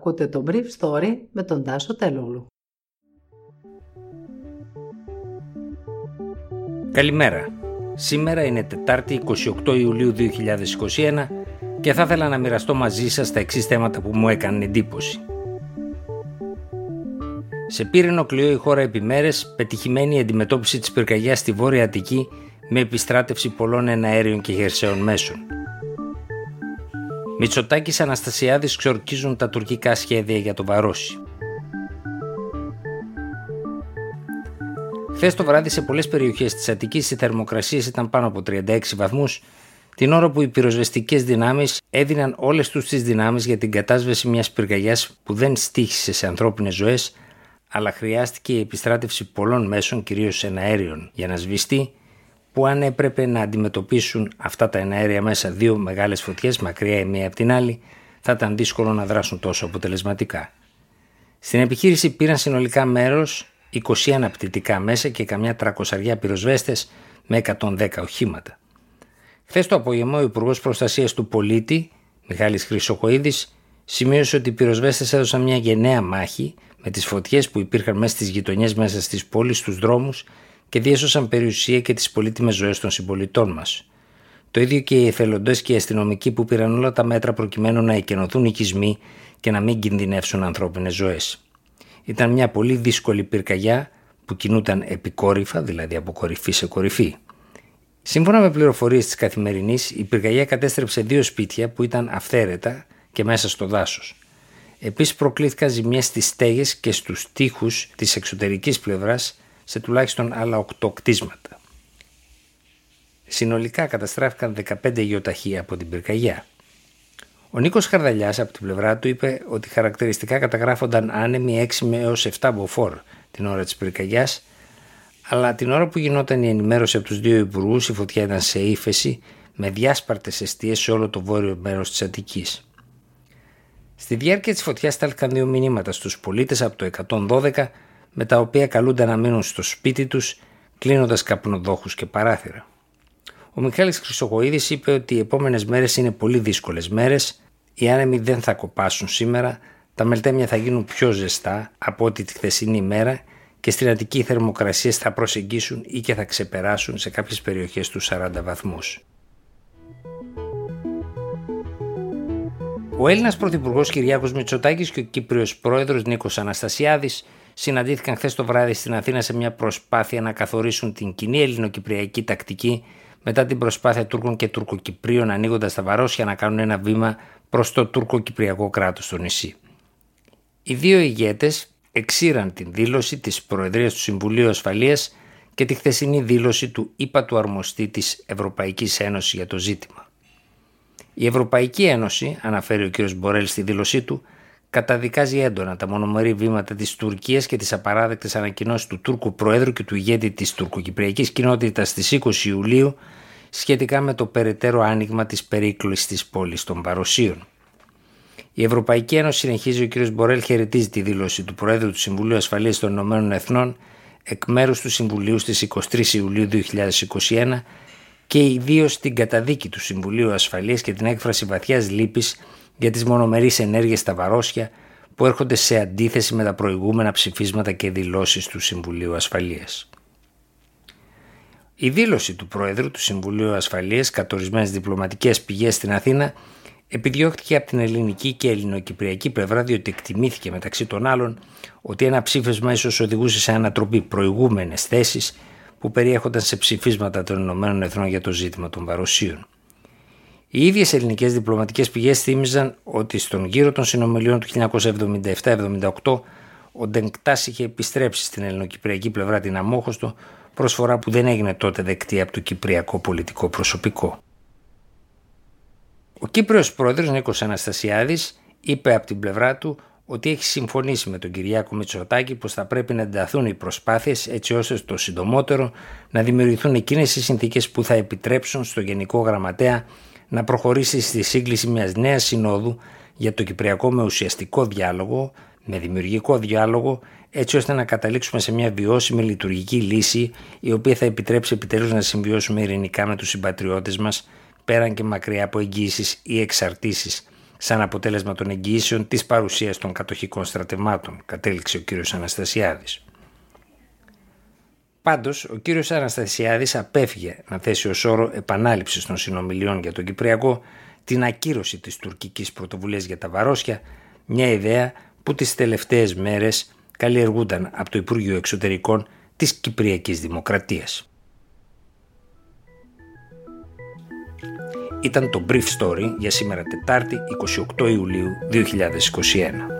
Ακούτε το Brief Story με τον Τάσο Τελούλου. Καλημέρα. Σήμερα είναι Τετάρτη 28 Ιουλίου 2021 και θα ήθελα να μοιραστώ μαζί σας τα εξής θέματα που μου έκανε εντύπωση. Σε πύρινο κλειό η χώρα επί μέρες, πετυχημένη η αντιμετώπιση της πυρκαγιάς στη Βόρεια Αττική με επιστράτευση πολλών εναέριων και χερσαίων μέσων. Μητσοτάκης Αναστασιάδης ξορκίζουν τα τουρκικά σχέδια για το Βαρόσι. Χθες το βράδυ σε πολλές περιοχές της Αττικής οι θερμοκρασίες ήταν πάνω από 36 βαθμούς, την ώρα που οι πυροσβεστικές δυνάμεις έδιναν όλες τους τις δυνάμεις για την κατάσβεση μιας πυρκαγιά που δεν στήχησε σε ανθρώπινες ζωές, αλλά χρειάστηκε η επιστράτευση πολλών μέσων, κυρίως εναέριων, για να σβηστεί, που αν έπρεπε να αντιμετωπίσουν αυτά τα εναέρια μέσα δύο μεγάλες φωτιές, μακριά η μία από την άλλη, θα ήταν δύσκολο να δράσουν τόσο αποτελεσματικά. Στην επιχείρηση πήραν συνολικά μέρος 21 πτυτικά μέσα και καμιά τρακοσαριά πυροσβέστες με 110 οχήματα. Χθες το απόγευμα, ο Υπουργός Προστασίας του Πολίτη, Μιχάλης Χρυσοκοίδη, σημείωσε ότι οι πυροσβέστες έδωσαν μια γενναία μάχη με τις φωτιές που υπήρχαν μέσα στις γειτονιές μέσα στις πόλεις, στους δρόμους και διέσωσαν περιουσία και τις πολύτιμες ζωές των συμπολιτών μας. Το ίδιο και οι εθελοντές και οι αστυνομικοί που πήραν όλα τα μέτρα προκειμένου να εκενωθούν οικισμοί και να μην κινδυνεύσουν ανθρώπινες ζωές. Ήταν μια πολύ δύσκολη πυρκαγιά που κινούταν επικόρυφα, δηλαδή από κορυφή σε κορυφή. Σύμφωνα με πληροφορίες της καθημερινής, η πυρκαγιά κατέστρεψε δύο σπίτια που ήταν αυθαίρετα και μέσα στο δάσος. Επίσης προκλήθηκαν ζημιές στις στέγες και στους τοίχους της εξωτερικής πλευράς σε τουλάχιστον άλλα οκτώ κτίσματα. Συνολικά καταστράφηκαν 15 γεωταχεία από την πυρκαγιά. Ο Νίκος Χαρδαλιάς από την πλευρά του είπε ότι χαρακτηριστικά καταγράφονταν άνεμοι 6 με έως 7 μποφόρ την ώρα της πυρκαγιάς, αλλά την ώρα που γινόταν η ενημέρωση από τους δύο υπουργούς η φωτιά ήταν σε ύφεση με διάσπαρτες αιστείες σε όλο το βόρειο μέρος της Αττικής. Στη διάρκεια της φωτιάς στάλθηκαν δύο μηνύματα στους πολίτες από το 112 με τα οποία καλούνται να μείνουν στο σπίτι τους κλείνοντας καπνοδόχους και παράθυρα. Ο Μιχάλης Χρυσογοίδης είπε ότι οι επόμενες μέρες είναι πολύ δύσκολες μέρες, οι άνεμοι δεν θα κοπάσουν σήμερα, τα μελτέμια θα γίνουν πιο ζεστά από ό,τι τη χθεσινή ημέρα και στην Αττική οι θερμοκρασίες θα προσεγγίσουν ή και θα ξεπεράσουν σε κάποιες περιοχές τους 40 βαθμούς. Ο Έλληνας Πρωθυπουργός Κυριάκος Μητσοτάκης και ο Κύπριος Πρόεδρος Νίκος Αναστασιάδης συναντήθηκαν χθες το βράδυ στην Αθήνα σε μια προσπάθεια να καθορίσουν την κοινή ελληνοκυπριακή τακτική μετά την προσπάθεια Τούρκων και Τουρκοκυπρίων ανοίγοντας τα βαρόσια να κάνουν ένα βήμα προς το τουρκοκυπριακό κράτος στο νησί. Οι δύο ηγέτες εξήραν την δήλωση της Προεδρίας του Συμβουλίου Ασφαλείας και τη χθεσινή δήλωση του ΥΠΑ του Αρμοστή της Ευρωπαϊκής Ένωσης για το ζήτημα. Η Ευρωπαϊκή Ένωση, αναφέρει ο κ. Μπορέλ στη δήλωσή του, καταδικάζει έντονα τα μονομερή βήματα της Τουρκίας και τις απαράδεκτες ανακοινώσεις του Τούρκου Προέδρου και του ηγέτη της τουρκοκυπριακής κοινότητας στις 20 Ιουλίου σχετικά με το περαιτέρω άνοιγμα της περίκλωση της πόλης των Παροσίων. Η Ευρωπαϊκή Ένωση, συνεχίζει ο κ. Μπορέλ, χαιρετίζει τη δήλωση του Προέδρου του Συμβουλίου Ασφαλείας των Ηνωμένων Εθνών εκ μέρους του Συμβουλίου στις 23 Ιουλίου 2021 και ιδίως την καταδίκη του Συμβουλίου Ασφαλείας και την έκφραση βαθιάς λύπης για τις μονομερείς ενέργειες στα Βαρόσια που έρχονται σε αντίθεση με τα προηγούμενα ψηφίσματα και δηλώσεις του Συμβουλίου Ασφαλείας. Η δήλωση του Πρόεδρου του Συμβουλίου Ασφαλείας κατ' ορισμένες διπλωματικές πηγές στην Αθήνα επιδιώχθηκε από την ελληνική και ελληνοκυπριακή πλευρά διότι εκτιμήθηκε μεταξύ των άλλων ότι ένα ψήφισμα ίσως οδηγούσε σε ανατροπή προηγούμενες θέσεις που περιέχονταν σε ψηφίσματα των Ηνωμένων Εθνών για το ζήτημα των Βαροσίων. Οι ίδιες ελληνικές διπλωματικές πηγές θύμιζαν ότι στον γύρο των συνομιλιών του 1977-78 ο Ντενκτάς είχε επιστρέψει στην ελληνοκυπριακή πλευρά την αμόχωστο, προσφορά που δεν έγινε τότε δεκτή από το κυπριακό πολιτικό προσωπικό. Ο Κύπριος πρόεδρος Νίκος Αναστασιάδης είπε από την πλευρά του ότι έχει συμφωνήσει με τον Κυριάκο Μητσοτάκη πως θα πρέπει να ενταθούν οι προσπάθειες έτσι ώστε το συντομότερο να δημιουργηθούν εκείνες οι συνθήκες που θα επιτρέψουν στο Γενικό Γραμματέα να προχωρήσει στη σύγκληση μιας νέας συνόδου για το Κυπριακό με ουσιαστικό διάλογο, με δημιουργικό διάλογο, έτσι ώστε να καταλήξουμε σε μια βιώσιμη λειτουργική λύση η οποία θα επιτρέψει επιτέλους να συμβιώσουμε ειρηνικά με τους συμπατριώτες μας πέραν και μακριά από εγγύησεις ή εξαρτήσεις σαν αποτέλεσμα των εγγυήσεων της παρουσίας των κατοχικών στρατευμάτων, κατέληξε ο κύριος Αναστασιάδης. Πάντως, ο κύριος Αναστασιάδης απέφυγε να θέσει ως όρο επανάληψης των συνομιλιών για τον Κυπριακό την ακύρωση της τουρκικής πρωτοβουλίας για τα βαρόσια, μια ιδέα που τις τελευταίες μέρες καλλιεργούνταν από το Υπουργείο Εξωτερικών της Κυπριακής Δημοκρατίας. Ήταν το Brief Story για σήμερα Τετάρτη 28 Ιουλίου 2021.